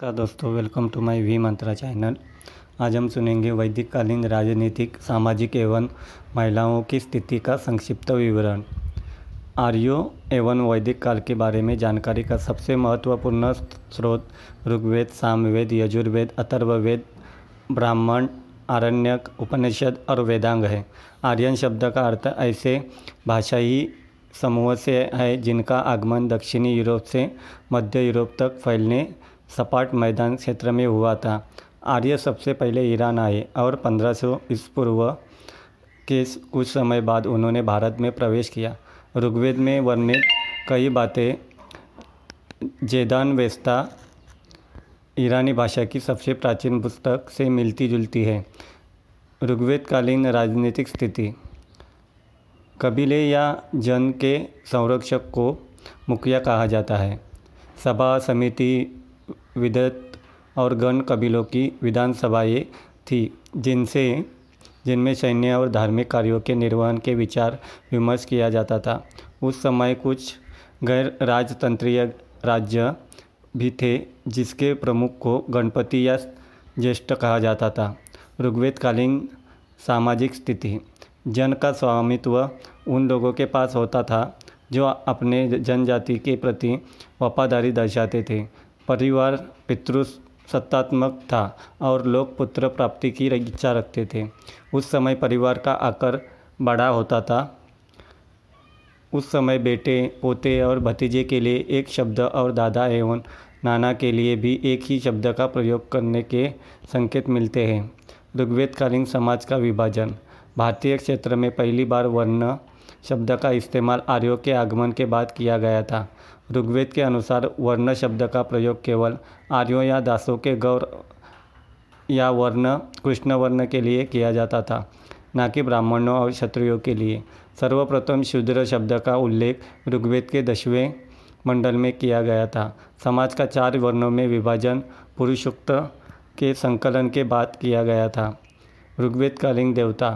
दोस्तों welcome to my V Mantra channel आज हम सुनेंगे वैदिक कालीन राजनीतिक, सामाजिक एवं महिलाओं की स्थिति का संक्षिप्त विवरण। आर्यो एवं वैदिक काल के बारे में जानकारी का सबसे महत्वपूर्ण स्रोत ऋग्वेद, सामवेद, यजुर्वेद, अथर्ववेद, ब्राह्मण, आरण्यक, उपनिषद और वेदांग है। आर्यन शब्द का अर्थ ऐसे भाषाई समूह से है जिनका आगमन दक्षिणी यूरोप से मध्य यूरोप तक फैलने सपाट मैदान क्षेत्र में हुआ था। आर्य सबसे पहले ईरान आए और 1500 ईस पूर्व के कुछ समय बाद उन्होंने भारत में प्रवेश किया। ऋग्वेद में वर्णित कई बातें जेदान वेस्ता ईरानी भाषा की सबसे प्राचीन पुस्तक से मिलती जुलती है। ऋग्वेदकालीन राजनीतिक स्थिति। कबीले या जन के संरक्षक को मुखिया कहा जाता है। सभा समिति विदत और गण कबीलों की विधानसभाएँ थी, जिनसे, जिनमें सैन्य और धार्मिक कार्यों के निर्वहन के विचार विमर्श किया जाता था। उस समय कुछ गैर राजतंत्रीय राज्य भी थे, जिसके प्रमुख को गणपति या ज्येष्ठ कहा जाता था। ऋग्वेदकालीन सामाजिक स्थिति, जन का स्वामित्व उन लोगों के पास होता था, जो अपने जनजाति के प्रति वफादारी दर्शाते थे। परिवार पितृ सत्तात्मक था और लोग पुत्र प्राप्ति की इच्छा रखते थे। उस समय परिवार का आकर बड़ा होता था। उस समय बेटे, पोते और भतीजे के लिए एक शब्द और दादा एवं नाना के लिए भी एक ही शब्द का प्रयोग करने के संकेत मिलते हैं। ऋग्वेदकालीन समाज का विभाजन। भारतीय क्षेत्र में पहली बार वर्ण शब्द का इस्तेमाल आर्यों के आगमन के बाद किया गया था। ऋग्वेद के अनुसार वर्ण शब्द का प्रयोग केवल आर्यों या दासों के गौर या वर्ण, कृष्ण वर्ण के लिए किया जाता था, न कि ब्राह्मणों और क्षत्रियों के लिए। सर्वप्रथम शूद्र शब्द का उल्लेख ऋग्वेद के दसवें मंडल में किया गया था। समाज का चार वर्णों में विभाजन पुरुषोक्त के संकलन के बाद किया गया था। ऋग्वेद ऋग्वेदकालीन देवता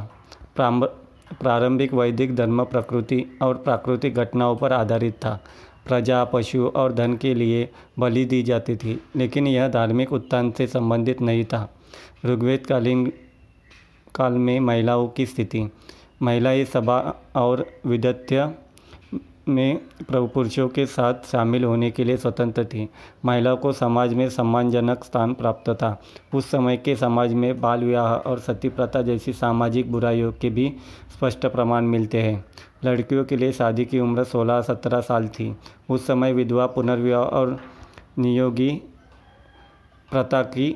प्रारंभिक वैदिक धर्म प्रकृति और प्राकृतिक घटनाओं पर आधारित था। प्रजा, पशु और धन के लिए बलि दी जाती थी, लेकिन यह धार्मिक उत्थान से संबंधित नहीं था। ऋग्वेदकालीन काल में महिलाओं की स्थिति, महिलाएँ सभा और विदत्य में पुरुषों के साथ शामिल होने के लिए स्वतंत्र थी। महिलाओं को समाज में सम्मानजनक स्थान प्राप्त था। उस समय के समाज में बाल विवाह और सती प्रथा जैसी सामाजिक बुराइयों के भी स्पष्ट प्रमाण मिलते हैं। लड़कियों के लिए शादी की उम्र 16-17 साल थी। उस समय विधवा पुनर्विवाह और नियोगी प्रथा की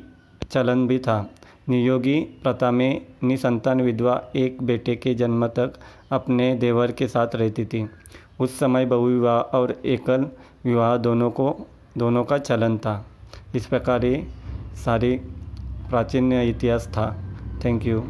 चलन भी था। नियोगी प्रथा में निसंतान विधवा एक बेटे के जन्म तक अपने देवर के साथ रहती थी। उस समय बहुविवाह और एकल विवाह दोनों को, दोनों का चलन था। इस प्रकार ये सारी प्राचीन इतिहास था। Thank you